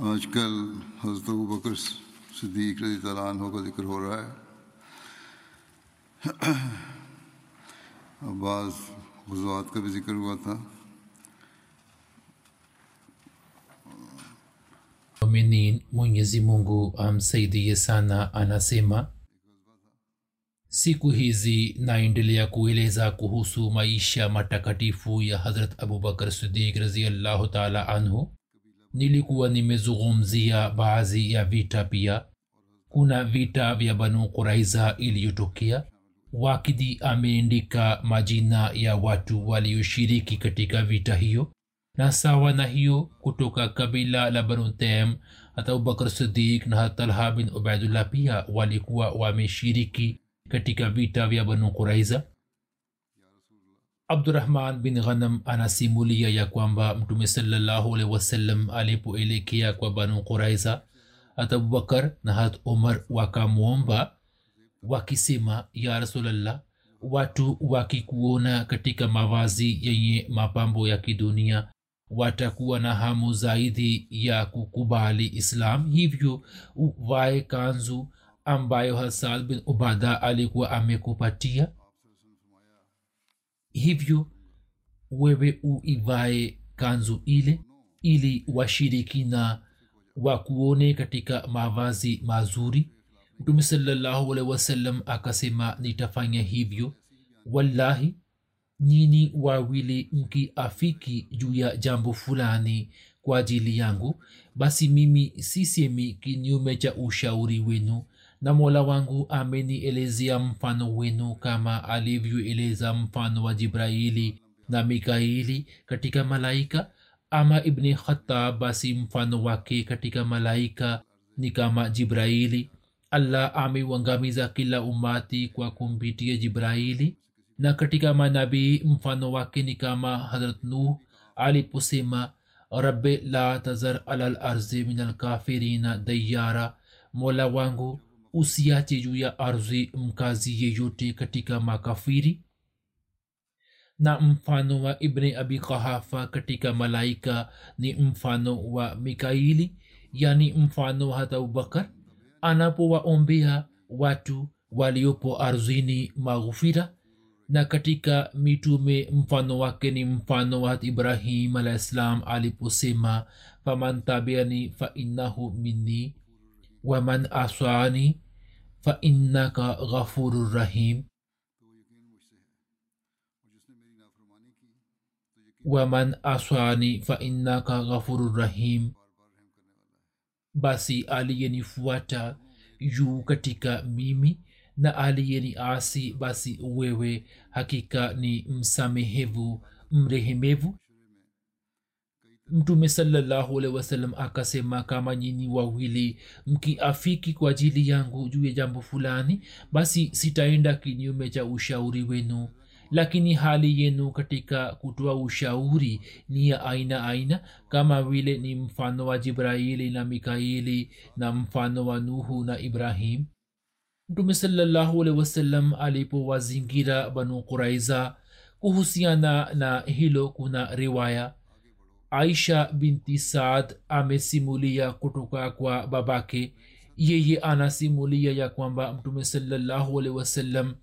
آج کل حضرت ابو عنہ کا ذکر ہو رہا ہے۔ بعض غزوات کا بھی ذکر ہوا تھا۔ مونگو اہم سید انکل معیشہ مٹا کٹیفو یا حضرت ابو بکر صدیق رضی اللہ تعالی عنہ۔ Nilikuwa nimezungumzia baadhi ya vita pia. Kuna vita vya Banu Quraiza iliyotokea. Wakidi ameandika majina ya watu walioshiriki katika vita hiyo na sawa na hiyo kutoka kabila la banu tem hata abubakar sidik na talha bin ubaidullah pia walikuwa wameshiriki katika vita vya banu quraiza abdurahman bin ghanam anasimulia ya kwamba mtume salallahu alaihi wasallam alipoelekea kwa banu quraiza hat abubakar na hat umar wakamwomba wakisema ya rasulllah watu wakikuona katika mavazi yenye mapambo ya kidunia watakuwa na hamu zaidi ya kukubali islam. Hivyo uvae kanzu ambayo hasad bin ubada alikuwa amekupatia hivyo wewe uivae kanzu ile ili washirikina wakuone katika mavazi mazuri. Mtume salallahu alehi wasallam akasema nitafanya hivyo. Wallahi nyini wawili mkiafiki juu ya jambo fulani kwa ajili yangu basi mimi sisemi kinyume cha ushauri wenu na mola wangu amenielezea mfano wenu kama alivyoeleza mfano wa jibraili na mikaili katika malaika ama ibni khatab basi mfano wake katika malaika ni kama jibraili. Allah ameuangamiza kila umati kwa kumpitia jibraili. Na katika manabii mfano wake ni kama harat nuh aliposema rabe la tazar ala larzi min alkafirina dayara. Mola wangu usiache juu ya ardhi mkazi yeyote katika makafiri. Na mfano wa ibni abi qahafa katika malaika ni mfano wa mikaili yani mfano wa hata abubakar anapowaombea watu waliopo ardhini maghufira. Na katika mitume mfano wake ni mfano wa ibrahim alah ssalam aliposema faman tabiani fainnahu minni waman aswani fainnaka ghafuru rahim. Waman aswani fainnaka ghafuru rahim. Basi aliyenifuata juu katika mimi na aliyeni asi basi wewe hakika ni msamehevu mrehemevu mtume salallahu alehi wasallam akasema kama nyini wawili mkiafiki kwa ajili yangu juu ya jambo fulani basi sitaenda kinyume cha ushauri wenu. Lakini hali yenu katika kutoa ushauri ni ya aina aina kama vile ni mfano wa jibraili na mikaili na mfano wa nuhu na ibrahim. Mtume salallahu alehi wasallam alipowazingira banu quraiza kuhusiana na hilo kuna riwaya aisha binti saad amesimulia kutoka kwa babake. Yeye anasimulia ya kwamba mtume salallahu alehi wasallam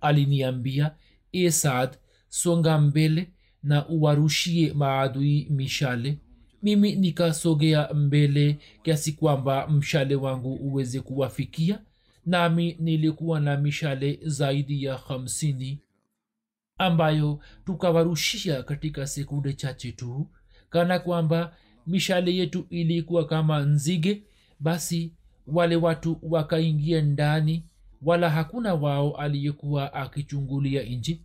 aliniambia e saad songa mbele na uwarushie maadui mishale. Mimi nikasogea mbele kiasi kwamba mshale wangu uweze kuwafikia nami nilikuwa na mishale zaidi ya hamsini ambayo tukawarushia katika sekunde chache tu kana kwamba mishale yetu ilikuwa kama nzige basi wale watu wakaingia ndani wala hakuna wao aliyekuwa akichungulia nje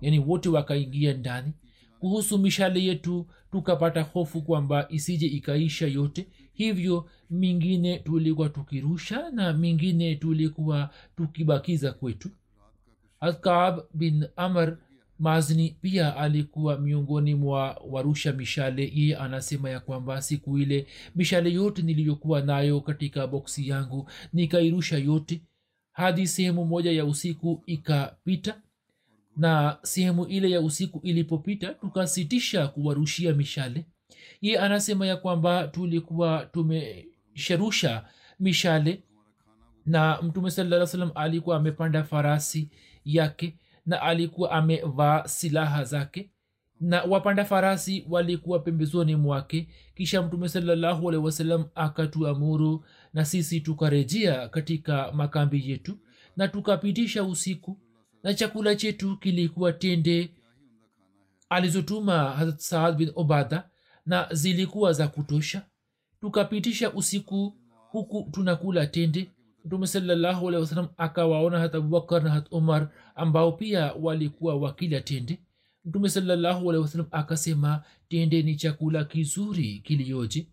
yani wote wakaingia ndani. Kuhusu mishale yetu tukapata hofu kwamba isije ikaisha yote. Hivyo mingine tulikuwa tukirusha na mingine tulikuwa tukibakiza kwetu. Alkab bin amr mazni pia alikuwa miongoni mwa warusha mishale. Yeye anasema ya kwamba siku ile mishale yote niliyokuwa nayo katika boksi yangu nikairusha yote hadi sehemu moja ya usiku ikapita. Na sehemu ile ya usiku ilipopita tukasitisha kuwarushia mishale. Ye anasema ya kwamba tulikuwa tumesherusha mishale na mtume saa salam alikuwa amepanda farasi yake na alikuwa amevaa silaha zake na wapanda farasi walikuwa pembezoni mwake. Kisha mtume salallahu alehi wasalam akatuamuru na sisi tukarejea katika makambi yetu na tukapitisha usiku na chakula chetu kilikuwa tende alizotuma hazrat saad bin obada na zilikuwa za kutosha. Tukapitisha usiku huku tunakula tende mtume salallahu alehi akawaona hata abubakar na hat umar ambao pia walikuwa wakila tende. Mtume salallahu akasema tende ni chakula kizuri kiliyoje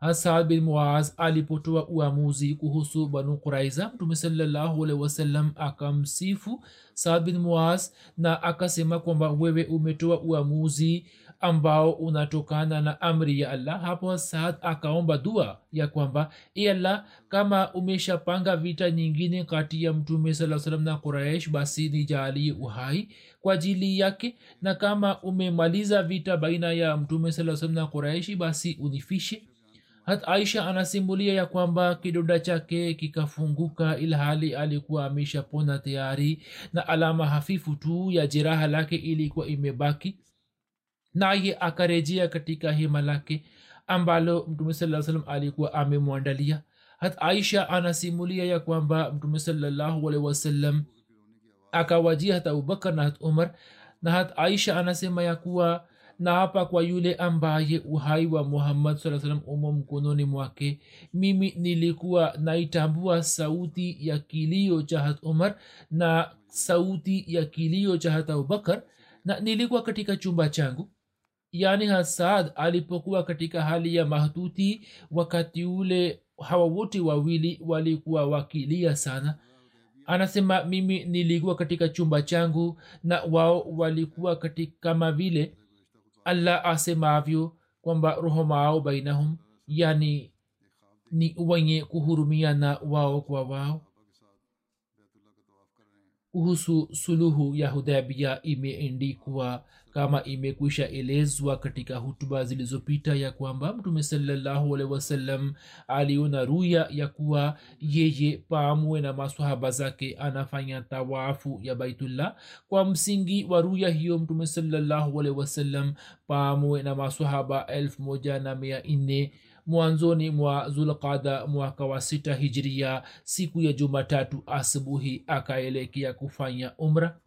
hasad bin muaz alipotoa uamuzi kuhusu banu quraiza mtume salallahu wasallam akamsifu saad bin muaz na akasema kwamba wewe umetoa uamuzi ambao unatokana na amri ya allah. Hapo saad akaomba dua ya kwamba e allah kama umeshapanga vita nyingine kati ya mtume saa salam na quraish basi nijaalie uhai kwa ajili yake. Na kama umemaliza vita baina ya mtume saa salam na quraishi basi unifishe. Hat aisha anasimulia ya kwamba kidonda chake kikafunguka ilhali alikuwa ameshapona tayari na alama hafifu tu ya jeraha lake ilikuwa imebaki naye akarejea katika hema lake ambalo mtume saa salam alikuwa amemwandalia. Hat aisha anasimulia ya kwamba mtume salllahualhi wasallam akawajia hata abubakar na hat umar. Na hat aisha anasema ya kuwa na kwa yule ambaye uhai wa muhammad saa salam umo mkononi mwake mimi nilikuwa naitambua sauti ya kilio cha hat umar na sauti ya kilio cha hat abubakar na nilikuwa katika chumba changu yaani hasad alipokuwa katika hali ya mahtuti wakati ule hawa wote wawili walikuwa wakilia sana. Anasema mimi nilikuwa katika chumba changu na wao walikuwa katika kama vile allah asemavyo kwamba rohomao bainahum yani ni wenye kuhurumiana wao kwa wao kuhusu suluhu ya hudhabia imeendikwa kama imekwisha elezwa katika hutuba zilizopita ya kwamba mtume salallahu alehi wasallam aliona ruya ya kuwa yeye paamue na maswahaba zake anafanya tawafu ya baitullah. Kwa msingi wa ruya hiyo mtume salallahu alehi wasallam na maswahaba elfu moja na mia nne mwanzoni mwa zulqada mwaka wa sita hijiria siku ya jumatatu asubuhi akaelekea kufanya umra.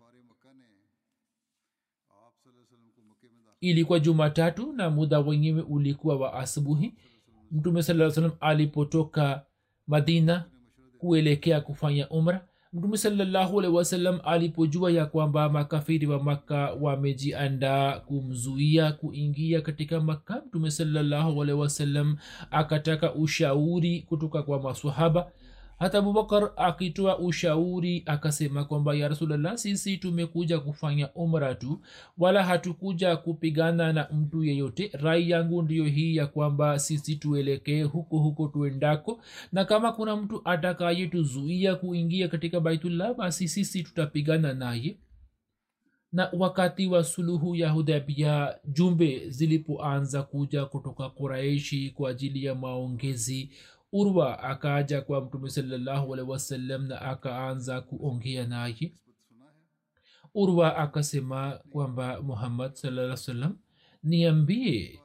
Ilikuwa jumatatu na muda wenyewe ulikuwa wa asubuhi. Mtume saa salam alipotoka madina kuelekea kufanya umra mtume salallahu alehi alipojua ya kwamba makafiri wa makka wamejiandaa kumzuia kuingia katika makka mtume salallahu alehi akataka ushauri kutoka kwa masahaba hata abubakar akitoa ushauri akasema kwamba ya rasulllah sisi tumekuja kufanya umra tu wala hatukuja kupigana na mtu yeyote. Rai yangu ndiyo hii ya kwamba sisi tuelekee huko huko tuendako na kama kuna mtu atakayetuzuia kuingia katika baitullah basi sisi tutapigana naye. Na wakati wa suluhu ya hudhabia jumbe zilipoanza kuja kutoka kuraishi kwa ajili ya maongezi urwa akaja kwa mtume salllahu wasallam na akaanza kuongea naye. Urwa akasema kwamba muhammad salaa salam niambie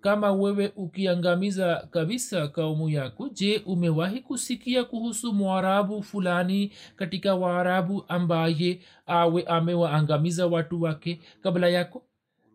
kama wewe ukiangamiza kabisa kaumu yako je umewahi kusikia kuhusu mwarabu fulani katika waarabu ambaye awe amewaangamiza watu wake kabla yako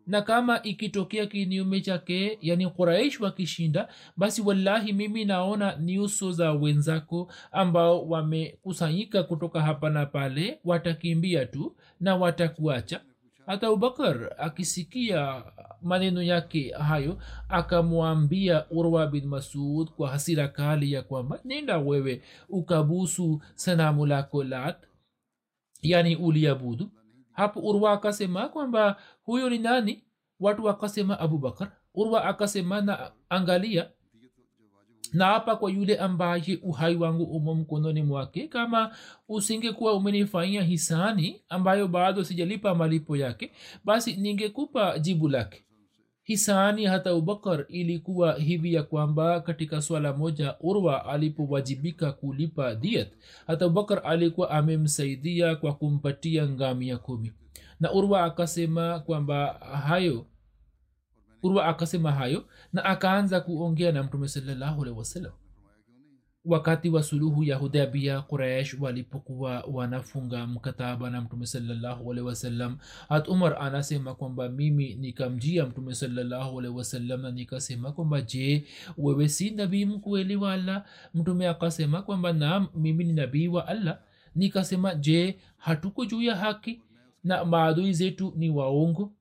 na kama ikitokea kinyume chake yani quraish wakishinda basi wallahi mimi naona nyuso za wenzako ambao wamekusanyika kutoka hapa na pale watakimbia tu na watakuacha. Hata abubakar akisikia maneno yake hayo akamwambia urwa bin masud kwa hasira kali ya kwamba nenda wewe ukabusu sanamu lako lat yani uliabudu hapo urwa akasema kwamba huyo ni nani? Watu wakasema abubakar urwa akasema na angalia. Na hapa kwa yule ambaye uhai wangu umo mkononi mwake kama usingekuwa umenifanyia hisani ambayo bado sijalipa malipo yake basi ningekupa jibu lake hisani hata abubakar ilikuwa hivi ya kwamba katika swala moja urwa alipowajibika kulipa diet hata abubakar alikuwa amemsaidia kwa kumpatia ngamia kumi. Na urwa akasema kwamba hayo urwa akasema hayo na akaanza kuongea na mtume salallahu alehi wasallam wakati wa suluhu ya hudabia quraish walipokuwa wanafunga mkataba na mtume salallahu alehi wasallam hat umar anasema kwamba mimi nikamjia mtume salallahu alehi wasallam na nikasema kwamba je wewe si nabii mkweli wa allah? Mtume akasema kwamba naam mimi ni nabii wa allah. Nikasema je hatuko juu ya haki na maadui zetu ni waongo?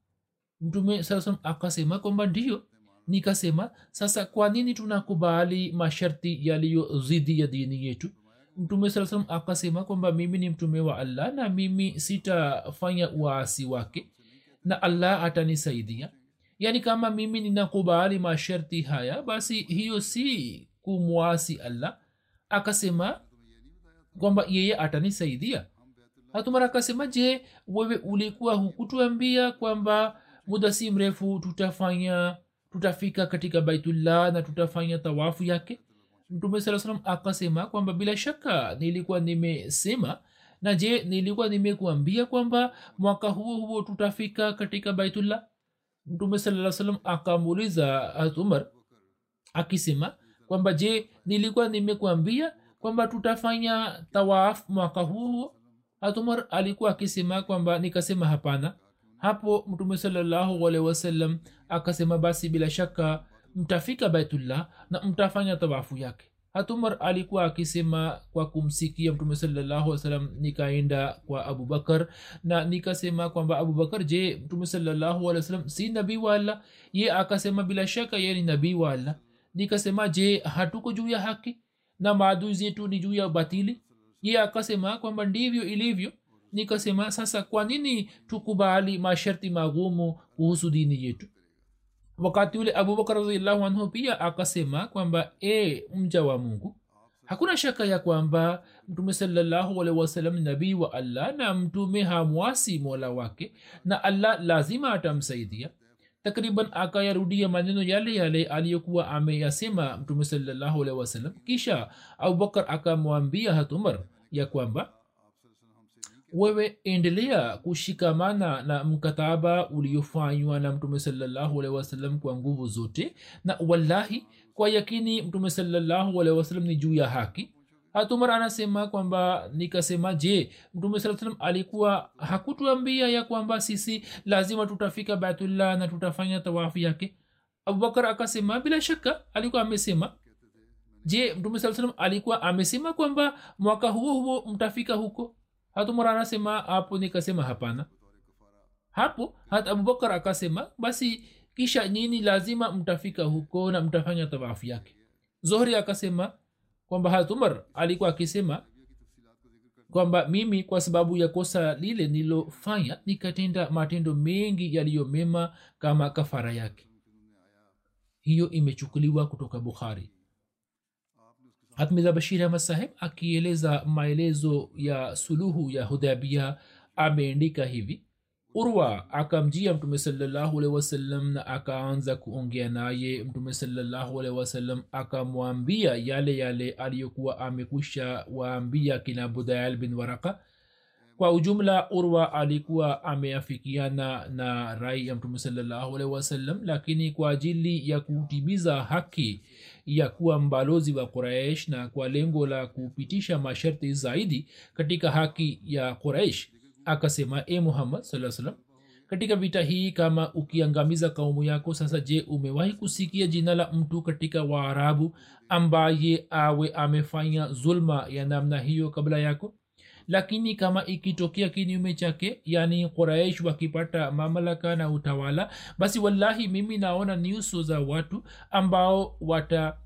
Mtume saa akasema kwamba ndiyo nikasema sasa kwa nini tunakubali masharti yaliyo zidi ya dini yetu? Mtume saa salam akasema kwamba mimi ni mtume wa allah na mimi sitafanya waasi wake na allah atanisaidia. Yaani kama mimi ninakubali masharti haya basi hiyo si kumwasi allah. Akasema kwamba yeye atanisaidia. Hatumara akasema je wewe ulikuwa hukutuambia kwamba muda si mrefu tutafanya tutafika katika baitullah na tutafanya tawafu yake. Mtume saa salam akasema kwamba bila shaka nilikuwa nimesema na je nilikuwa nimekuambia kwamba mwaka huo huo tutafika katika baitullah? Mtume saa salam akamuuliza umar akisema kwamba je nilikuwa nimekuambia kwamba tutafanya tawaf mwaka huo huo? Hatumar alikuwa akisema kwamba nikasema hapana hapo mtume salallahu alehi akasema basi bila shaka mtafika baitullah na mtafanya tawafu yake. Hatumar alikuwa akisema kwa kumsikia mtume salallahu wasalam nikaenda kwa abubakar na nikasema kwamba abubakar je mtume wasalam si nabii wa allah? Ye akasema bila shaka ye ni nabii wa allah. Nikasema je hatuko juu ya haki na maadui zetu ni juu ya batili? Ye akasema kwamba ndivyo ilivyo nikasema sasa kwa nini tukubali masharti magumu kuhusu dini yetu? Wakati ule abubakar radiallahu anhu pia akasema kwamba e mja wa mungu hakuna shaka ya kwamba mtume salallahu alehi wasalam nabii wa allah na mtume hamwasi mola wake na allah lazima atamsaidia. Takriban akayarudia maneno yale yale aliyokuwa ameyasema mtume salallahu alehi wasalam kisha abubakar akamwambia hatumar ya kwamba wewe endelea kushikamana na mkataba uliofanywa na mtume salallahu alehi kwa nguvu zote. Na wallahi kwa yakini mtume salallahu alehi ni juu ya haki. Hatumar anasema kwamba nikasema je mtume saa salam alikuwa hakutuambia ya kwamba sisi lazima tutafika baitullah na tutafanya tawafu yake? Abubakar akasema bila shaka alikuwa amesema. Je mtume saa salam alikuwa amesema kwamba mwaka huo huo mtafika huko hatumar anasema hapo nikasema hapana. Hapo hata abubakar akasema basi kisha nini lazima mtafika huko na mtafanya tawafu yake. Zohri akasema kwamba hatumar alikuwa akisema kwamba mimi kwa sababu ya kosa lile nilofanya nikatenda matendo mengi yaliyo mema kama kafara yake. Hiyo imechukuliwa kutoka bukhari hatmiza bashir ahmad saheb akieleza maelezo ya suluhu ya hudabia ameandika hivi. Urwa akamjia mtume salllahualhi wasallam na akaanza kuongea naye. Mtume salllahualhi wasallam akamwambia yale yale aliyokuwa amekwisha waambia kina budayal bin waraka. Kwa ujumla urwa alikuwa ameafikiana na rai ya mtume salllahualhi wasallam lakini kwa ajili ya kutimiza haki ya kuwa mbalozi wa quraish na kwa lengo la kupitisha masharti zaidi katika haki ya quraish akasema e muhammad saa salam katika vita hii kama ukiangamiza kaumu yako sasa je umewahi kusikia jina la mtu katika waarabu ambaye awe amefanya zulma ya namna hiyo kabla yako lakini kama ikitokea kinyume chake yani quraish wakipata mamlaka na utawala basi wallahi mimi naona nyuso za watu ambao wata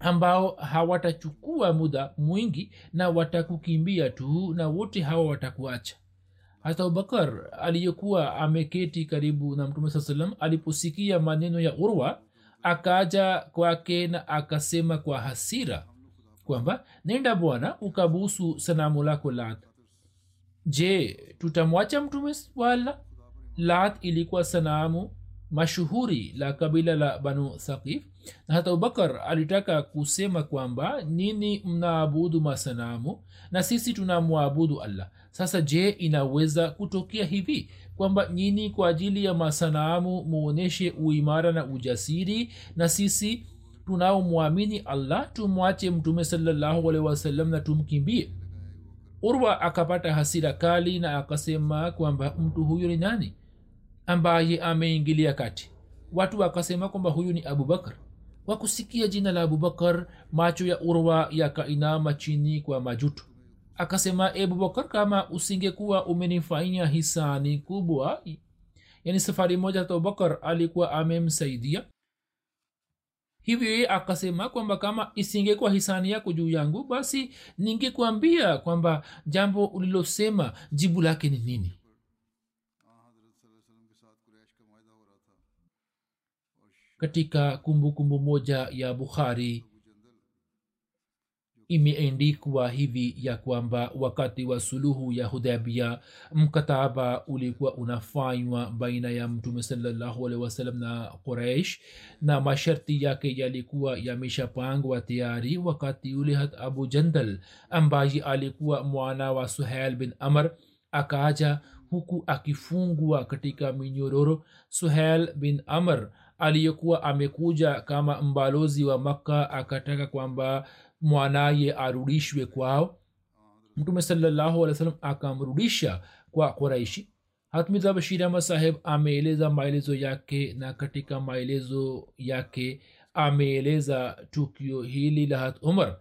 ambao hawatachukua muda mwingi na watakukimbia tu na wote hawa watakuacha. Hata abubakar aliyekuwa ameketi karibu na mtume saa salam aliposikia maneno ya urwa akaja kwake na akasema kwa hasira kwamba nenda bwana ukabusu sanamu lako lat je tutamwacha mtume wala lat ilikuwa sanamu mashuhuri la kabila la banu thaqif. Na hata abubakar alitaka kusema kwamba nini mnaabudu masanamu? Na sisi tunamwabudu allah. Sasa je inaweza kutokea hivi? Kwamba nyini kwa ajili ya masanamu muoneshe uimara na ujasiri? Na sisi tunaomwamini allah tumwache mtume salallahu alehi wasallam na tumkimbie. Urwa akapata hasira kali na akasema kwamba mtu huyo ni nani? Ambaye ameingilia kati. Watu wakasema kwamba huyu ni abubakar wakusikia jina la abubakar macho ya urwa yakainama chini kwa majuto. Akasema e abubakar kama usingekuwa umenifanyia hisani kubwa yani safari moja abubakar alikuwa amemsaidia hivyo yeye akasema kwamba kama isingekuwa hisani yako juu yangu basi ningekwambia kwamba jambo ulilosema jibu lake ni nini? Katika kumbukumbu kumbu moja ya bukhari imeendikwa hivi ya kwamba wakati wa suluhu ya hudabia mkataba ulikuwa unafanywa baina ya mtume salllahualhi na quraish na masharti yake yalikuwa yameshapangwa tayari wakati ule abu jandal ambaye alikuwa mwana wa suhail bin amr akaja huku akifungwa katika minyororo. Suhail bin amr aliyekuwa amekuja kama mbalozi wa makka akataka kwamba mwanaye arudishwe kwao. Mtume salallahu akamrudisha kwa quraishi. Hatmiza bashir saheb ameeleza maelezo yake na katika maelezo yake ameeleza tukio hili la hat umar.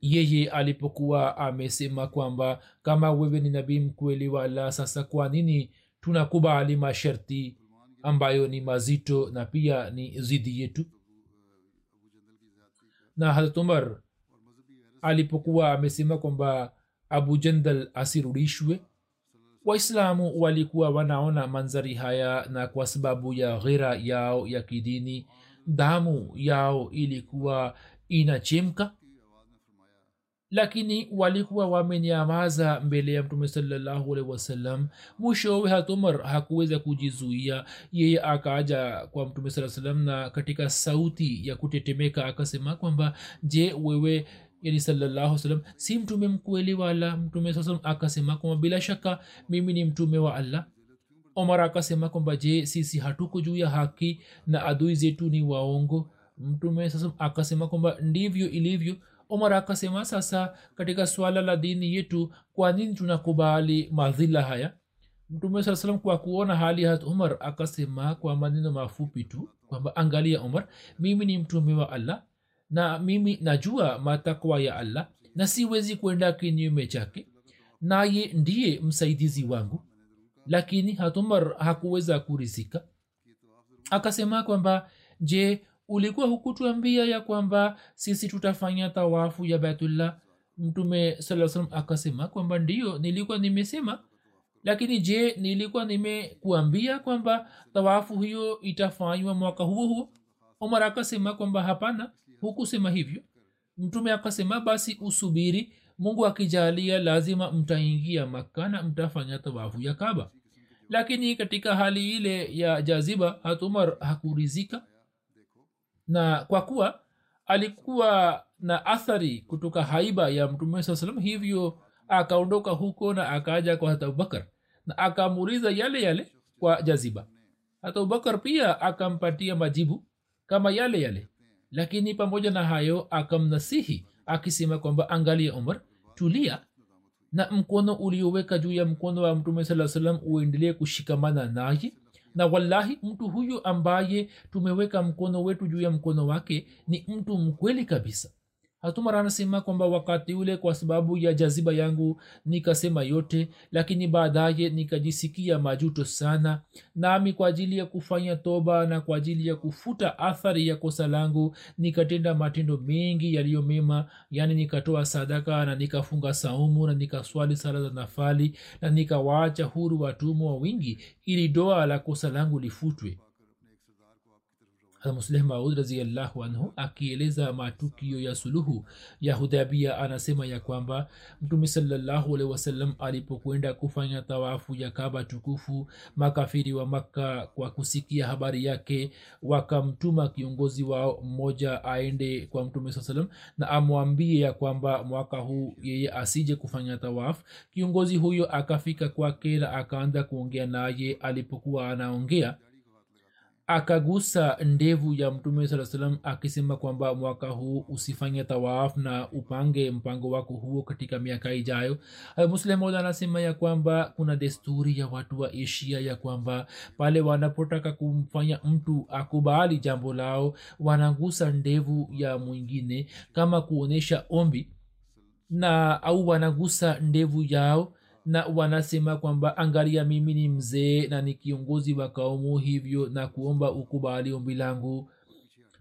Yeye alipokuwa amesema kwamba kama wewe ni nabii mkweli wa allah sasa kwa nini tunakubali masharti ambayo ni mazito na pia ni zidi yetu na harat umar alipokuwa amesema kwamba abu jandal asirudishwe waislamu walikuwa wanaona manzari haya na kwa sababu ya ghira yao ya kidini damu yao ilikuwa inachemka lakini walikuwa wamenyamaza mbele ya mtume salllahualhi wasallam. Mwishowe hatumar hakuweza kujizuia. Yeye akaja kwa mtume saa salam na katika sauti ya kutetemeka akasema kwamba je wewe yani salallahu salam si mtume mkweli wala mtume saa salam akasema kwamba bila shaka mimi ni mtume wa allah. Omar akasema kwamba je sisi hatuko juu ya haki na adui zetu ni waongo? Mtume sasa akasema kwamba ndivyo ilivyo omar akasema sasa katika swala la dini yetu kwa nini tunakubali madhila haya? Mtume saa salam kwa kuona hali ya umar akasema kwa maneno mafupi tu kwamba angalia umar mimi ni mtume wa allah na mimi najua matakwa ya allah na siwezi kwenda kinyume chake naye ndiye msaidizi wangu. Lakini hatumar hakuweza kurizika akasema kwamba je ulikuwa hukutuambia ya kwamba sisi tutafanya tawafu ya baitullah? Mtume saa salam akasema kwamba ndio nilikuwa nimesema. Lakini je nilikuwa nimekuambia kwamba tawafu hiyo itafanywa mwaka huo huo? Omar akasema kwamba hapana hukusema hivyo. Mtume akasema basi usubiri mungu akijalia lazima mtaingia makka na mtafanya tawafu ya kaba lakini katika hali ile ya jaziba hatumar hakurizika na kwa kuwa alikuwa na athari kutoka haiba ya mtume saa salam hivyo akaondoka huko na akaja kwa hata abubakar na akamuuliza yale yale kwa jaziba. Hata abubakar pia akampatia majibu kama yale yale. Lakini pamoja na hayo akamnasihi akisema kwamba angalia umar tulia na mkono ulioweka juu ya mkono wa mtume saa salam uendelee kushikamana naye na wallahi mtu huyu ambaye tumeweka mkono wetu juu ya mkono wake ni mtu mkweli kabisa hatumara anasema kwamba wakati ule kwa sababu ya jaziba yangu nikasema yote lakini baadaye nikajisikia majuto sana. Nami kwa ajili ya kufanya toba na kwa ajili ya kufuta athari ya kosa langu nikatenda matendo mengi yaliyo mema. Yaani nikatoa sadaka na nikafunga saumu na nikaswali sala za nafali na nikawaacha huru watumwa wingi ili doa la kosa langu lifutwe musleh maud raziallahu anhu akieleza matukio ya suluhu ya hudhabia anasema ya kwamba mtume salallahu alehi wasallam alipokwenda kufanya tawafu ya kaba tukufu makafiri wa makka kwa kusikia habari yake wakamtuma kiongozi wao mmoja aende kwa mtume saa salam na amwambie ya kwamba mwaka huu yeye asije kufanya tawafu. Kiongozi huyo akafika kwake na akaanza kuongea naye alipokuwa anaongea akagusa ndevu ya mtume saa salam akisema kwamba mwaka huu usifanye tawaf na upange mpango wako huo katika miaka ijayo. Muslimaud anasema ya kwamba kuna desturi ya watu wa asia ya kwamba pale wanapotaka kumfanya mtu akubali jambo lao wanagusa ndevu ya mwingine kama kuonyesha ombi na au wanagusa ndevu yao na wanasema kwamba angalia mimi ni mzee na ni kiongozi wa kaumu hivyo na kuomba ukubali ombi langu.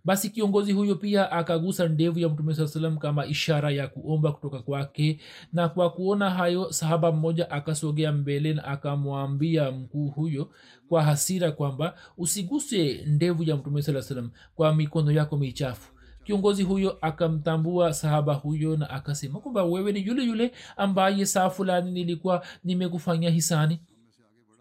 Basi kiongozi huyo pia akagusa ndevu ya mtume saa salam kama ishara ya kuomba kutoka kwake. Na kwa kuona hayo sahaba mmoja akasogea mbele na akamwambia mkuu huyo kwa hasira kwamba usiguse ndevu ya mtume saa salam kwa mikono yako michafu kiongozi huyo akamtambua sahaba huyo na akasema kwamba wewe ni yule yule ambaye saa fulani nilikuwa nimekufanyia hisani.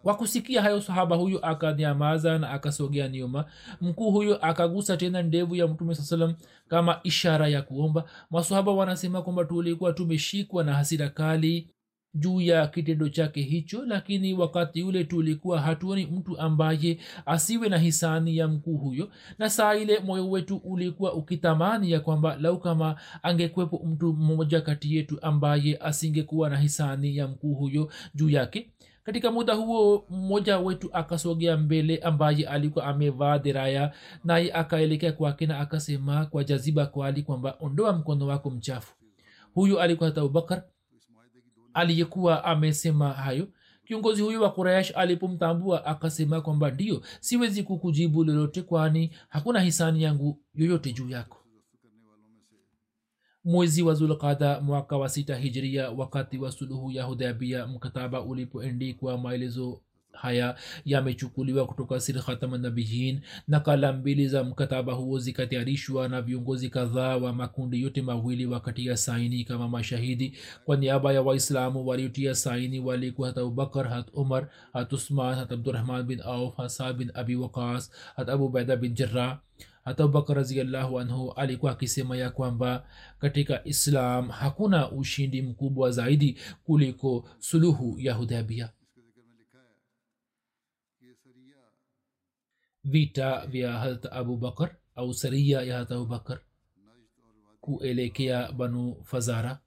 Kwa kusikia hayo sahaba huyo akanyamaza na akasogea nyuma. Mkuu huyo akagusa tena ndevu ya mtume saa salam kama ishara ya kuomba. Masahaba wanasema kwamba tulikuwa tumeshikwa na hasira kali juu ya kitendo chake hicho lakini wakati ule tulikuwa hatuoni mtu ambaye asiwe na hisani ya mkuu huyo. Na saa ile moyo wetu ulikuwa ukitamani ya kwamba lau kama angekwepo mtu mmoja kati yetu ambaye asingekuwa na hisani ya mkuu huyo juu yake. Katika muda huo mmoja wetu akasogea mbele ambaye alikuwa amevaa deraya naye akaelekea kwake na akasema kwa jaziba kwali kwamba ondoa mkono wako mchafu. Huyu alikuwa hata abubakar aliyekuwa amesema hayo. Kiongozi huyu wa quraish alipomtambua akasema kwamba ndio siwezi kukujibu lolote kwani hakuna hisani yangu yoyote juu yako. Mwezi wa zulqada mwaka wa sita hijria wakati wa suluhu ya hudhabia mkataba ulipoendikwa maelezo haya yamechukuliwa kutoka sir khatamanabiyin nakala mbili za mkataba huo zikatayarishwa na viongozi kadhaa wa makundi yote mawili wakatia saini kama mashahidi kwa niaba ya waislamu waliotia saini walikuwa hat abubakar hat umar hat usman hat abdurahman bin auf hasa bin abi waqas hat abu baida bin jarrah hata abubakar raziallahu anhu alikuwa akisema ya kwamba katika islam hakuna ushindi mkubwa zaidi kuliko suluhu ya hudhabia vita vya harat abubakar au saria ya harat abubakar kuelekea banu fazara.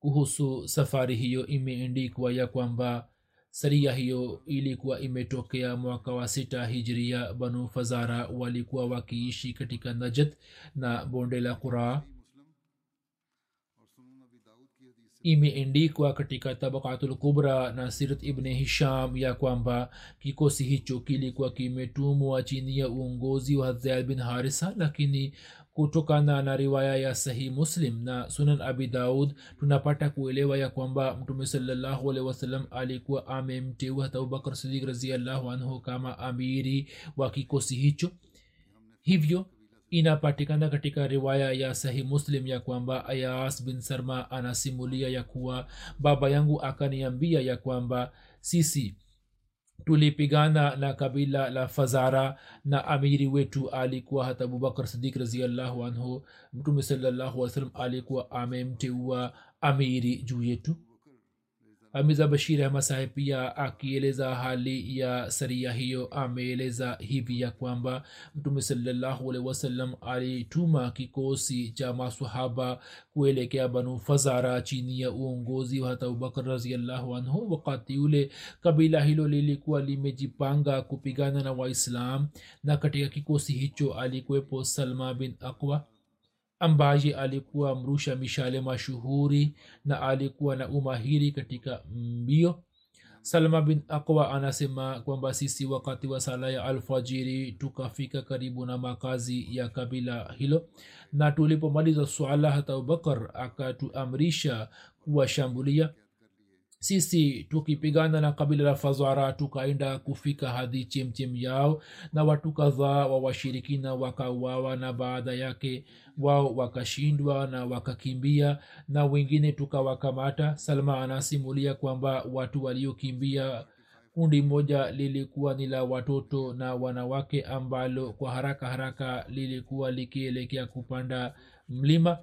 Kuhusu safari hiyo imeendikwa ya kwamba saria hiyo ilikuwa imetokea mwaka wa sita hijiria banu fazara walikuwa wakiishi katika najat na bonde la quraa imeendikwa katika tabakatul kubra na sirat ibni hisham ya kwamba kikosi hicho kilikuwa kimetumwa chini ya uongozi wa zaid bin harisa lakini kutokana na riwaya ya sahih muslim na sunan abi daud tunapata kuelewa ya kwamba mtume salallahu alehi wasallam alikuwa amemteua abubakar sidik raziallahu anhu kama amiri wa kikosi hicho. Hivyo inapatikana katika riwaya ya sahih muslim ya kwamba ayas bin sarma anasimulia ya kuwa baba yangu akaniambia ya kwamba sisi tulipigana na kabila la fazara na amiri wetu alikuwa hata abubakar sidik raziallahu anhu. Mtume salallahu salam alikuwa amemteua amiri juu yetu amiza bashira ahmad saheb pia akieleza hali ya saria hiyo ameeleza hivi ya kwamba mtume salallahu alehi wasallam alituma kikosi cha masahaba kuelekea banu fazara chini ya uongozi wa hata abubakar raziallahu anhu. Wakati ule kabila hilo lilikuwa limejipanga kupigana na waislam na katika kikosi hicho alikuwepo salma bin aqwa ambaye alikuwa mrusha mishale mashuhuri na alikuwa na umahiri katika mbio. Salma bin aqwa anasema kwamba sisi wakati wa sala ya alfajiri tukafika karibu na makazi ya kabila hilo na tulipomaliza swala hata abubakar akatuamrisha kuwashambulia sisi tukipigana na kabila la fazara tukaenda kufika hadi chemchem yao na watu kadhaa wa washirikina wakauawa na baada yake wao wakashindwa na wakakimbia na wengine tukawakamata. Salma anasimulia kwamba watu waliokimbia kundi moja lilikuwa ni la watoto na wanawake ambalo kwa haraka haraka lilikuwa likielekea kupanda mlima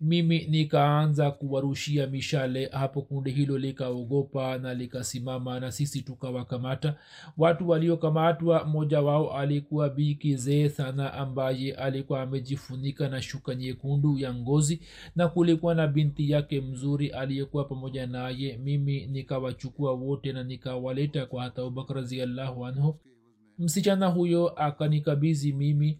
mimi nikaanza kuwarushia mishale hapo kundi hilo likaogopa na likasimama na sisi tukawakamata. Watu waliokamatwa mmoja wao alikuwa bikizee sana ambaye alikuwa amejifunika na shuka nyekundu ya ngozi na kulikuwa na binti yake mzuri aliyekuwa pamoja naye. Mimi nikawachukua wote na nikawaleta kwa hata abubakar raziallahu anhu. Msichana huyo akanikabizi mimi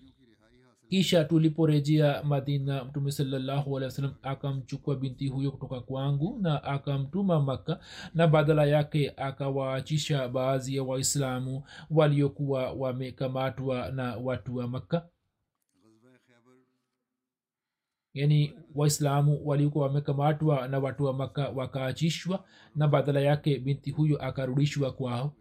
kisha tuliporejea madina mtume salallahu alehi wasalam akamchukua binti huyo kutoka kwangu na akamtuma makka na badala yake akawaachisha baadhi ya waislamu waliokuwa wamekamatwa na watu wa makka. Yani waislamu waliokuwa wamekamatwa na watu wa makka wakaachishwa na badala yake binti huyo akarudishwa kwao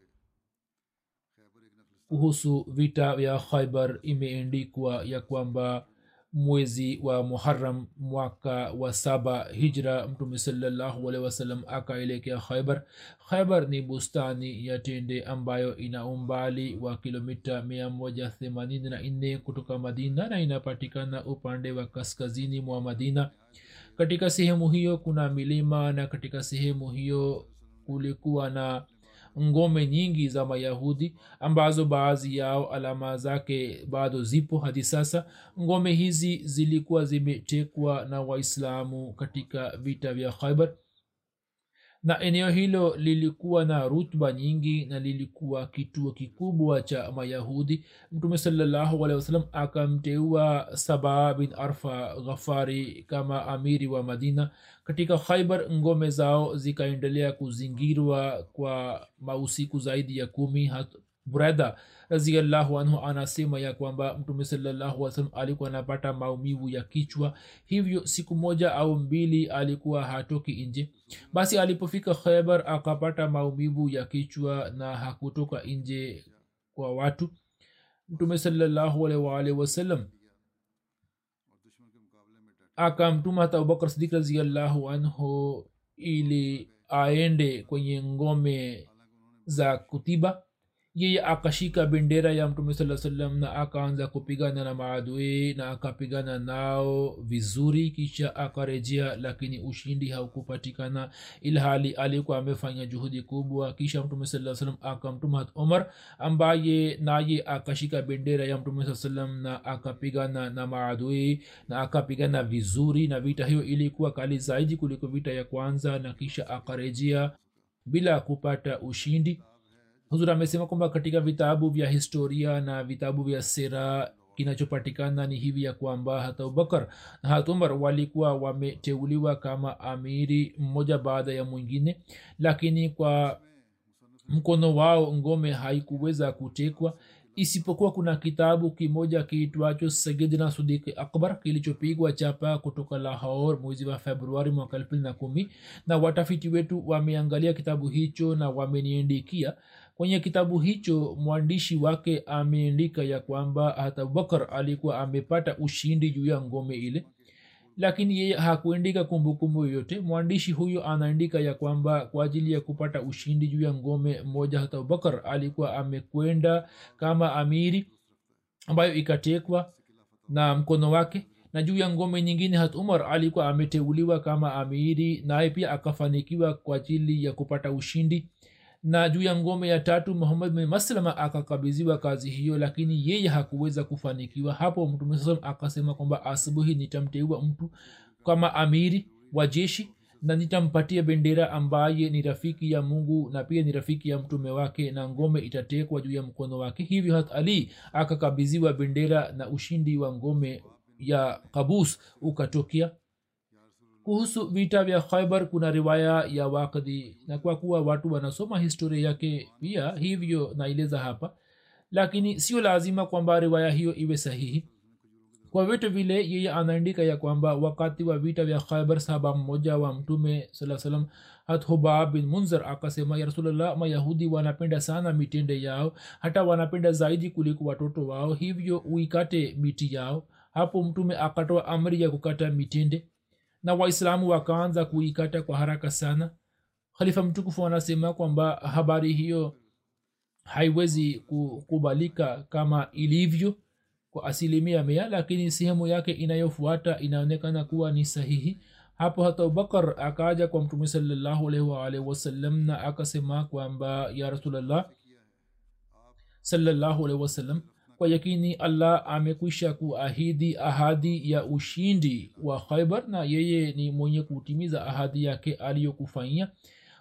kuhusu vita vya khaibar imeendikwa ya kwamba mwezi wa muharam mwaka wa saba hijra mtume salllahualhi wasallam akaelekea khaibar khaibar ni bustani ya tende ambayo ina umbali wa kilomita 184 kutoka madina na inapatikana upande wa kaskazini mwa madina. Katika sehemu hiyo kuna milima na katika sehemu hiyo kulikuwa na ngome nyingi za mayahudi ambazo baadhi yao alama zake bado zipo hadi sasa. Ngome hizi zilikuwa zimetekwa na waislamu katika vita vya khaibar na eneo hilo lilikuwa na rutba nyingi na lilikuwa kituo kikubwa cha mayahudi. Mtume salallahu alehi wasalam akamteua saba bin arfa ghafari kama amiri wa madina. Katika khaibar ngome zao zikaendelea kuzingirwa kwa mausiku zaidi ya kumi burada raziallahu anhu anasema ya kwamba mtume salallahu salam alikuwa anapata maumivu ya kichwa hivyo siku moja au mbili alikuwa hatoki nje. Basi alipofika khaibar akapata maumivu ya kichwa na hakutoka nje kwa watu. Mtume salallahu alaihi wasalam akamtuma hata abubakar sidik raziallahu anhu ili aende kwenye ngome za kutiba yeye akashika bendera ya mtume saa salam na akaanza kupigana na maadui na akapigana nao vizuri kisha akarejea lakini ushindi haukupatikana ilhali alikuwa amefanya juhudi kubwa. Kisha mtume saa salam akamtuma umar ambaye naye akashika bendera ya mtume saa salam na akapigana na maadui na akapigana vizuri na vita hiyo ilikuwa kali zaidi kuliko vita ya kwanza na kisha akarejea bila kupata ushindi huzur amesema kwamba katika vitabu vya historia na vitabu vya sera kinachopatikana ni hivi ya kwamba hata abubakar na hata umar walikuwa wameteuliwa kama amiri mmoja baada ya mwingine lakini kwa mkono wao ngome haikuweza kutekwa isipokuwa kuna kitabu kimoja kiitwacho sayidina sudiki akbar kilichopigwa chapa kutoka lahor mwezi wa februari mwaka elfu na kumi na watafiti wetu wameangalia kitabu hicho na wameniandikia kwenye kitabu hicho mwandishi wake ameandika ya kwamba hata abubakar alikuwa amepata ushindi juu ya ngome ile lakini yeye hakuandika kumbukumbu yoyote. Mwandishi huyo anaandika ya kwamba kwa ajili ya kupata ushindi juu ya ngome moja hata abubakar alikuwa amekwenda kama amiri ambayo ikatekwa na mkono wake. Na juu ya ngome nyingine hat umar alikuwa ameteuliwa kama amiri naye pia akafanikiwa kwa ajili ya kupata ushindi na juu ya ngome ya tatu muhammad bin maslama akakabiziwa kazi hiyo lakini yeye hakuweza kufanikiwa. Hapo mtume saa akasema kwamba asubuhi nitamteua mtu kama amiri wa jeshi na nitampatia bendera ambaye ni rafiki ya mungu na pia ni rafiki ya mtume wake na ngome itatekwa juu ya mkono wake. Hivyo hat ali akakabiziwa bendera na ushindi wa ngome ya kabus ukatokea kuhusu vita vya khaibar kuna riwaya ya wakdi na kwa kuwa watu wanasoma historia yake pia hivyo naeleza hapa. Lakini sio lazima kwamba riwaya hiyo iwe sahihi. Kwa vitu vile yeye anaandika ya kwamba wakati wa vita vya khaibar sahaba mmoja wa mtume saa salam hat bin munzar akasema ya rasulllah mayahudi wanapenda sana mitende yao hata wanapenda zaidi kuliko watoto wao hivyo uikate miti yao. Hapo mtume akatoa amri ya kukata mitende na waislamu wakaanza kuikata kwa haraka sana. Khalifa mtukufu anasema kwamba habari hiyo haiwezi kukubalika kama ilivyo kwa asilimia mia lakini sehemu yake inayofuata inaonekana kuwa ni sahihi. Hapo hata abubakar akaja kwa mtume waalihi wasallam na akasema kwamba ya rasulllah salallahu alaihi wasallam kwa yakini allah amekwisha kuahidi ahadi ya ushindi wa khaibar na yeye ni mwenye kutimiza ahadi yake aliyokufanyia.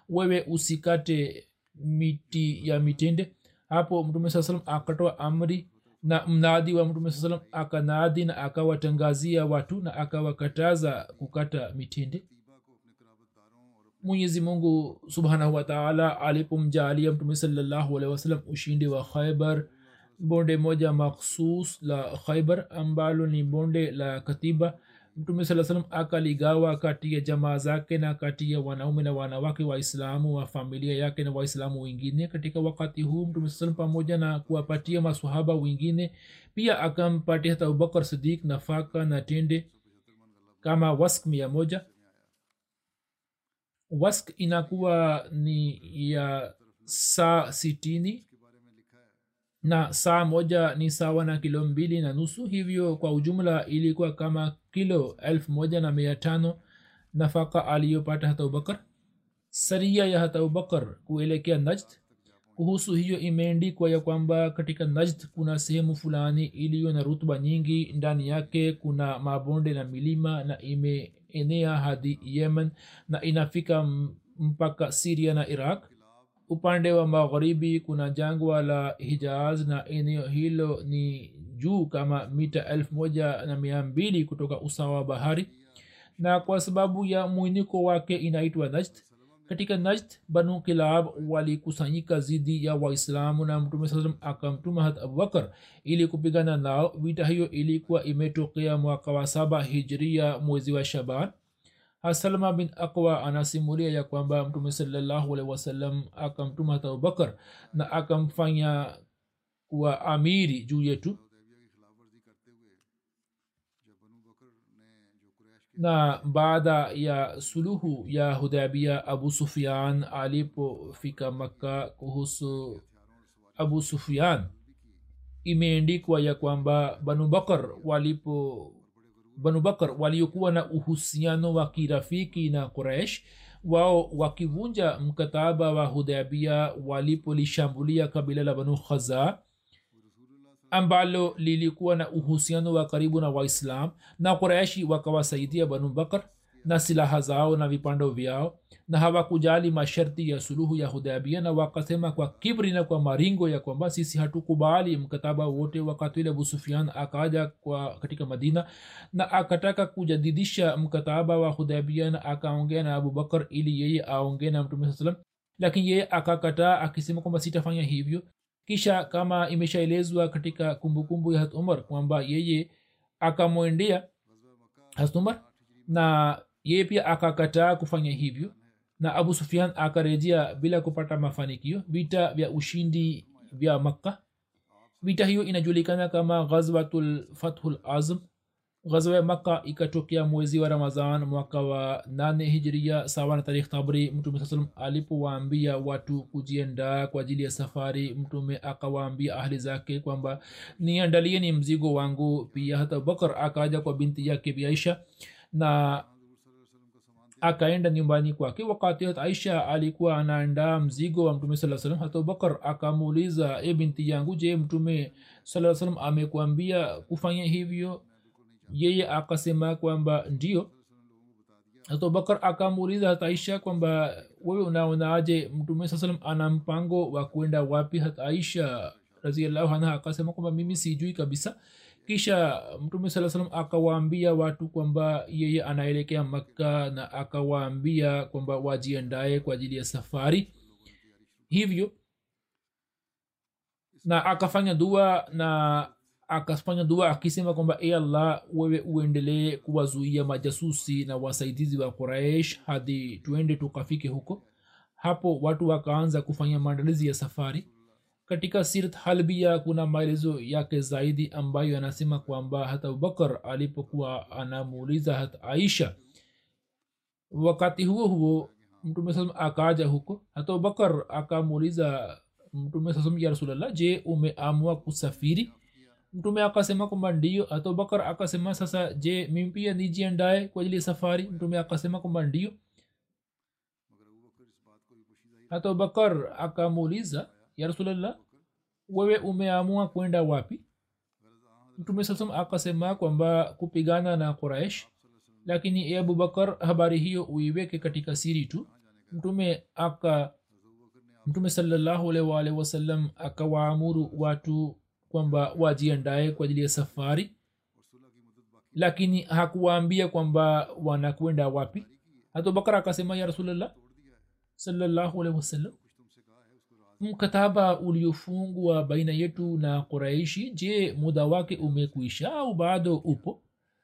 Wewe usikate miti ya mitende. Hapo mtume saa salam akatoa amri na mnadi wa mtume saa salam akanadi na akawatangazia watu na akawakataza kukata mitende. Mwenyezi mungu subhanahu wataala alipomjaalia mtume salallahu alehi wasalam ushindi wa khaibar bonde moja makhsus la khaibar ambalo ni bonde la katiba. Mtume saa salam akaligawa kati ya jamaa zake na kati ya wanaume na wanawake waislamu wa familia yake na waislamu wengine. Katika wakati huu mtume saa salam pamoja na kuwapatia masahaba wengine pia akampatia hata abubakar sidik nafaka na tende kama wask mia moja. Wask inakuwa ni ya saa sitini na saa moja ni sawa na kilo mbili na nusu. Hivyo kwa ujumla ilikuwa kama kilo elfu moja na mia tano. Nafaka aliyopata hata abubakar saria ya hata abubakar kuelekea najd. Kuhusu hiyo imeendikwa ya kwamba katika najd kuna sehemu fulani iliyo na rutuba nyingi. Ndani yake kuna mabonde na milima na imeenea hadi yemen na inafika mpaka siria na iraq upande wa magharibi kuna jangwa la hijaz na eneo hilo ni juu kama mita elfu moja na mia mbili kutoka usawa wa bahari. Na kwa sababu ya mwiniko wake inaitwa najd katika najd banu kilab walikusanyika zidi ya waislamu na mtume saa akamtuma hat abubakar ili kupigana nao. Vita hiyo ilikuwa imetokea mwaka wa saba hijria mwezi wa shaban salma bin akwa anasimulia ya kwamba mtume salallahu alehi wasallam akamtuma abubakar na akamfanya kuwa amiri juu yetu na baada ya suluhu ya hudabia abu sufian alipofika makka kuhusu abu sufian imeendikwa ya kwamba banu bakar walipo banu bakar waliokuwa na uhusiano wa kirafiki na quraish wao wakivunja mkataba wa hudabia walipolishambulia kabila la banu khaza ambalo lilikuwa na uhusiano wa karibu na waislam na quraishi wakawasaidia banu bakar na silaha zao na vipando vyao na hawakujali masharti ya suluhu ya hudabia na wakasema kwa kibri na kwa maringo ya kwamba sisi hatukubali mkataba wote wakati ule abusufian akaja katika madina na akataka kujadidisha mkataba wa hudabia na akaongea na abubakar ili yeye aongee na mtume saa salam lakini yeye akakataa akisema kwamba sitafanya hivyo. Kisha kama imeshaelezwa katika kumbukumbu ya umar kwamba yeye akamwendea umar na yeye pia akakataa kufanya hivyo na abu sufian akarejea bila kupata mafanikio. Vita vya ushindi vya makka. Vita hiyo inajulikana kama ghazwatul fathul azm. Ghazwa ya makka ikatokea mwezi wa ramazan mwaka wa nane hijiria sawa na tarikh tabri mtume saa salam alipowaambia watu kujiendaa kwa ajili ya safari mtume akawaambia ahli zake kwamba niandalieni mzigo wangu. Pia hata bakar akaja kwa binti yake biaisha na akaenda nyumbani kwake. Wakati hat aisha alikuwa anaandaa mzigo wa mtume saa salam hata abubakar akamuuliza e binti yangu je mtume saa salam amekuambia kufanya hivyo? Yeye akasema kwamba ndio abubakar akamuuliza hata aisha kwamba wewe unaonaje mtume saa salam ana mpango wa kwenda wapi? Hata aisha raziallahu anha akasema kwamba mimi sijui kabisa kisha mtume saa salam akawaambia watu kwamba yeye anaelekea makka na akawaambia kwamba wajiandae kwa ajili ya safari. Hivyo na akafanya dua na akafanya dua akisema kwamba e allah wewe uendelee kuwazuia majasusi na wasaidizi wa quraish hadi tuende tukafike huko. Hapo watu wakaanza kufanya maandalizi ya safari katika sirt halbia kuna maelezo yake zaidi ambayo yanasema kwamba hata abubakar alipokuwa anamuuliza hata aisha wakati huo huo mtume saam akaja huko hata abubakar akamuuliza mtume saam ya rasulllah je umeamua kusafiri? Mtume akasema kwamba ndio hata abubakar akasema sasa je mimi pia nijiandae kwa ajili ya safari? Mtume akasema kwamba ndio. Hata abubakar akamuuliza ya rasulllah wewe umeamua kwenda wapi? Mtume sasam akasema kwamba kupigana na quraish lakini e abubakar habari hiyo uiweke katika siri tu. Mtume aka mtume salallahu alaihi waalihi wasallam akawaamuru watu kwamba wajiandae kwa ajili ya safari lakini hakuwaambia kwamba wanakwenda wapi. Hata abubakar akasema ya rasulllah salallahu alaihi wasallam mkataba uliofungwa baina yetu na quraishi je muda wake umekwisha au bado upo?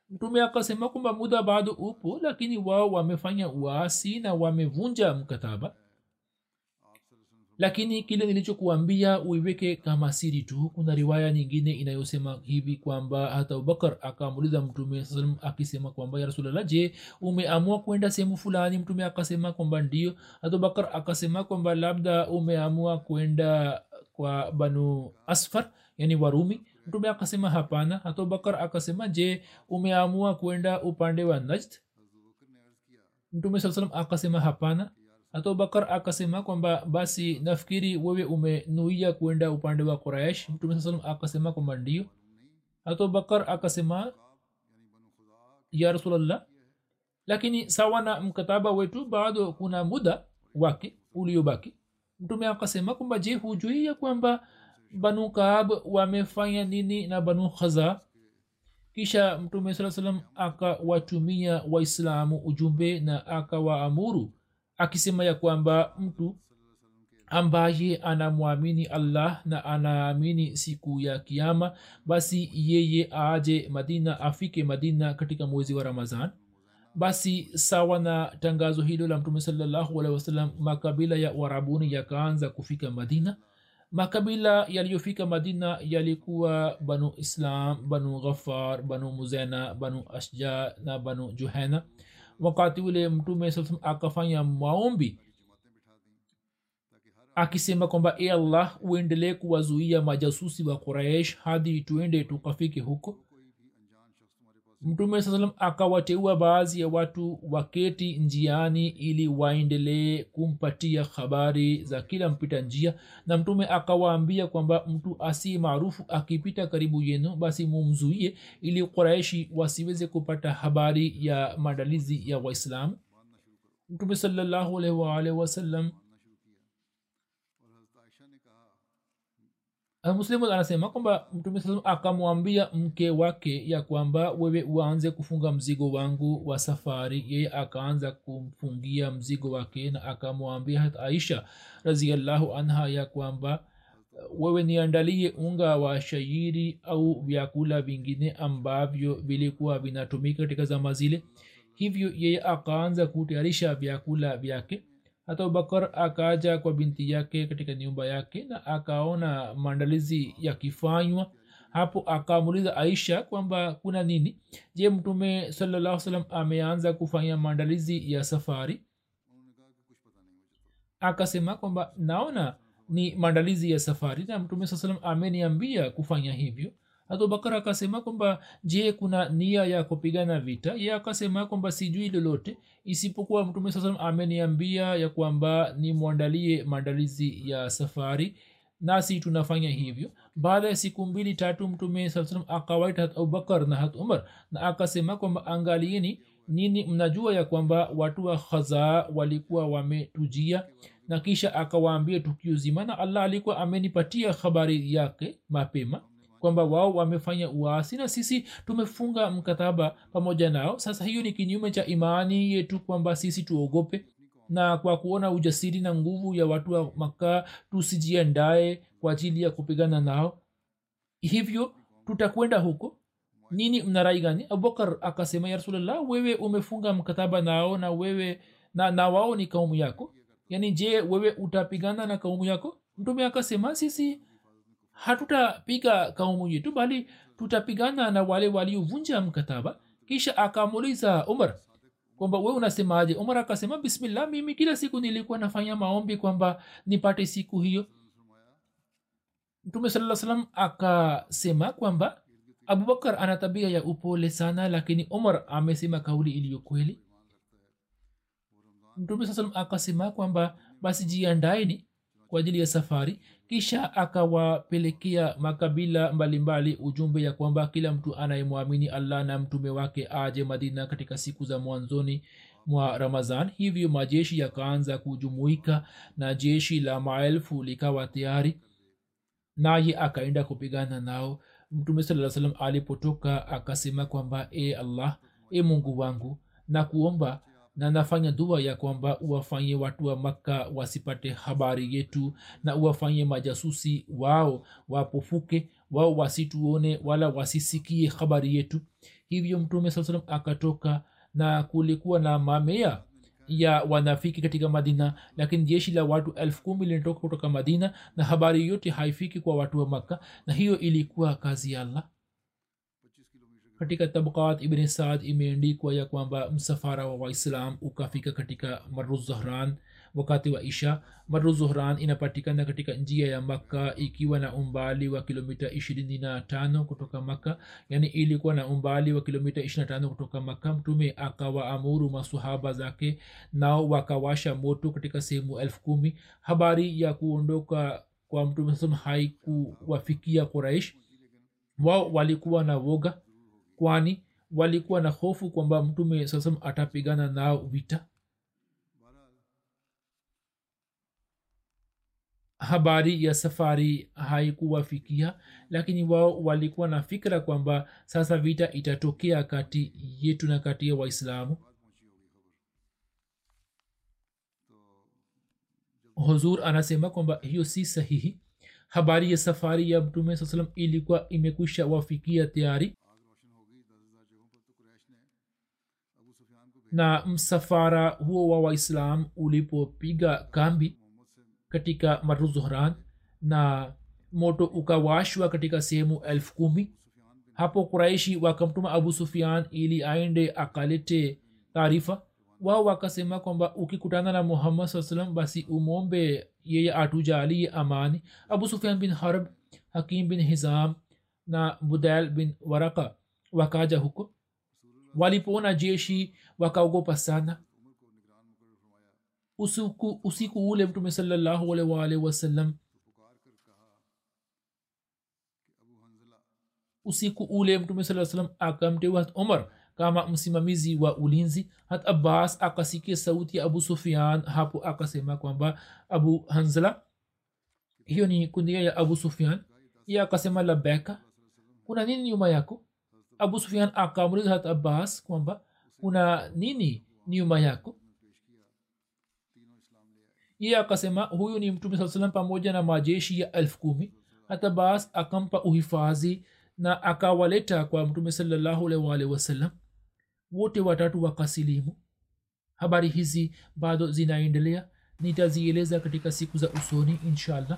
Mtume akasema kwamba muda bado upo lakini wao wamefanya uasi na wamevunja mkataba lakini kile nilichokuambia uiweke kama siri tu. Kuna riwaya nyingine inayosema hivi kwamba hata abubakar akamuliza mtume salam akisema kwamba ya rasulllah je umeamua kwenda sehemu fulani? Mtume akasema kwamba ndio. Hata abubakar akasema kwamba labda umeamua kwenda kwa banu asfar yani warumi. Mtume akasema hapana. Hata abubakar akasema je umeamua kwenda upande wa najd? Mtume saa salam akasema hapana abubakar akasema kwamba basi nafikiri wewe umenuia kwenda upande wa quraish mtume saa salam akasema kwamba ndio. Abubakar akasema ya rasulllah lakini sawa na mkataba wetu bado kuna muda wake uliobaki. Mtume akasema kwamba je hujui kwamba banu kaab wamefanya nini na banu khaza? Kisha mtume saa salam akawatumia waislamu ujumbe na akawaamuru akisema ya kwamba mtu ambaye anamwamini allah na anaamini siku ya kiama basi yeye aaje madina afike madina katika mwezi wa ramazan basi sawa na tangazo hilo la mtume sawasalam makabila ya warabuni yakaanza kufika madina. Makabila yaliyofika madina yalikuwa banu islam banu ghafar banu muzena banu ashja na banu juhena wakati ule mtume akafanya maombi akisema kwamba e allah uendelee kuwazuia majasusi wa quraish hadi tuende tukafike huko mtume saa akawateua baadhi ya watu waketi njiani ili waendelee kumpatia habari za kila mpita njia. Na mtume akawaambia kwamba mtu asiye maarufu akipita karibu yenu basi mumzuie ili quraishi wasiweze kupata habari ya maandalizi ya waislamu. Mtume salallahu wasalam waalihi muslimu anasema kwamba mtume saa akamwambia mke wake ya kwamba wewe uanze kufunga mzigo wangu wa safari. Yeye akaanza kumfungia mzigo wake na akamwambia hat aisha raziallahu anha ya kwamba wewe niandalie unga wa shairi au vyakula vingine ambavyo vilikuwa vinatumika katika zama zile. Hivyo yeye akaanza kutayarisha vyakula vyake hata abubakar akaja kwa binti yake katika nyumba yake na akaona maandalizi yakifanywa. Hapo akamuliza aisha kwamba kuna nini? Je mtume salallah salam ameanza kufanya maandalizi ya safari? Akasema kwamba naona ni maandalizi ya safari na mtume saa salam ameniambia kufanya hivyo abubakar akasema kwamba je kuna nia ya kupigana vita? Ye akasema kwamba sijui lolote isipokuwa mtume saa ameniambia ya kwamba nimwandalie maandalizi ya safari nasi tunafanya hivyo. Baada ya siku mbili tatu mtume saa salam akawaita hat abubakar na hat umar na akasema kwamba angalieni nini mnajua ya kwamba watu wa khazaa walikuwa wametujia? Na kisha akawaambia tukio zima na allah alikuwa amenipatia habari yake mapema kwamba wao wamefanya uasi na sisi tumefunga mkataba pamoja nao. Sasa hiyo ni kinyume cha imani yetu kwamba sisi tuogope. Na kwa kuona ujasiri na nguvu ya watu wa makaa tusijiandae kwa ajili ya kupigana nao. Hivyo tutakwenda huko. Nini mnarai gani? Abubakar akasema ya rasulllah wewe umefunga mkataba nao na wewe na, na wao ni kaumu yako. Yaani je wewe utapigana na kaumu yako? Mtume akasema sisi hatutapiga kaumu yetu bali tutapigana na wale waliovunja mkataba. Kisha akamuliza umar kwamba we unasemaje? Umar akasema bismillah mimi kila siku nilikuwa nafanya maombi kwamba nipate siku hiyo. Mtume saa salam akasema kwamba abubakar ana tabia ya upole sana lakini umar amesema kauli iliyo kweli. Mtume saa salam akasema kwamba basi jiandaeni kwa ajili ya safari kisha akawapelekea makabila mbalimbali mbali ujumbe ya kwamba kila mtu anayemwamini allah na mtume wake aje madina katika siku za mwanzoni mwa ramazan hivyo majeshi yakaanza kujumuika na jeshi la maelfu likawa tayari naye akaenda kupigana nao. Mtume saa salam alipotoka akasema kwamba e allah e mungu wangu na kuomba na nafanya dua ya kwamba uwafanye watu wa makka wasipate habari yetu na uwafanye majasusi wao wapofuke wao wasituone wala wasisikie habari yetu. Hivyo mtume saa salam akatoka na kulikuwa na mamea ya wanafiki katika madina lakini jeshi la watu elfu kumi linatoka kutoka madina na habari yote haifiki kwa watu wa makka na hiyo ilikuwa kazi ya allah katika tabkat ibn saad imeandikwa ya kwamba msafara wa waislam ukafika katika maruzuhran wakati wa isha. Maruzuhran inapatikana katika njia ya makka ikiwa na umbali wa kilomita 25 kutoka makka. Yani ilikuwa na umbali wa kilomita 25 kutoka makka. Mtume akawaamuru masahaba zake nao wakawasha moto katika sehemu elfu kumi. Habari ya kuondoka kwa mtume haikuwafikia quraish. Wao walikuwa na woga kwani walikuwa na hofu kwamba mtume sasam atapigana nao vita? Habari ya safari haikuwafikia lakini wao walikuwa na fikra kwamba sasa vita itatokea kati yetu na kati ya waislamu. Huzur anasema kwamba hiyo si sahihi. Habari ya safari ya mtume saa salam ilikuwa imekwisha wafikia tayari na msafara huo wa waislam ulipopiga kambi katika maruzuhran na moto ukawashwa katika sehemu elfu kumi. Hapo kuraishi wakamtuma abu sufian ili aende akalete taarifa. Wao wakasema kwamba ukikutana na muhammad saa salam basi umwombe yeye atujalie amani. Abu sufian bin harb hakim bin hizam na budail bin waraka wakaja huko walipoona jeshi wakaogopa sana. Usiku, usiku ule mtume salallahu alaihi wasallam. Usiku ule mtume saa salam akamteua omar kama msimamizi wa ulinzi. Hat abbas akasikia sauti ya abu sufian hapo akasema kwamba abu hanzla hiyo ni kundia ya abu sufian iye akasema labeka kuna nini nyuma yako abu sufian akamuliza hat abbas kwamba kuna nini nyuma yako? Iye akasema huyu ni mtume saa salam pamoja na majeshi ya elfu kumi. Hata bas akampa uhifadhi na akawaleta kwa mtume salallahu wasalam wote watatu wakasilimu. Habari hizi bado zinaendelea. Nitazieleza katika siku za usoni inshallah